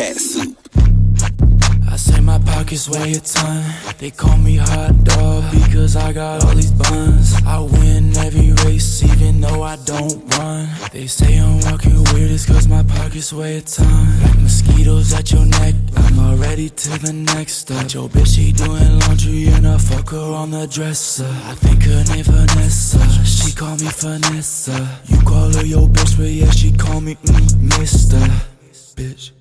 podcast. I say my pockets weigh a ton. They call me hot dog because I got all these buns. I win every race even though I don't run. They say I'm walking weird, cause my pockets weigh a ton. Like mosquitoes at your neck, I'm already to the next step. Your bitch, she doing laundry and I fuck her on the dresser. I think her name Vanessa, she call me Vanessa. You call her your bitch, but yeah, she call me mm, Mister. Bitch.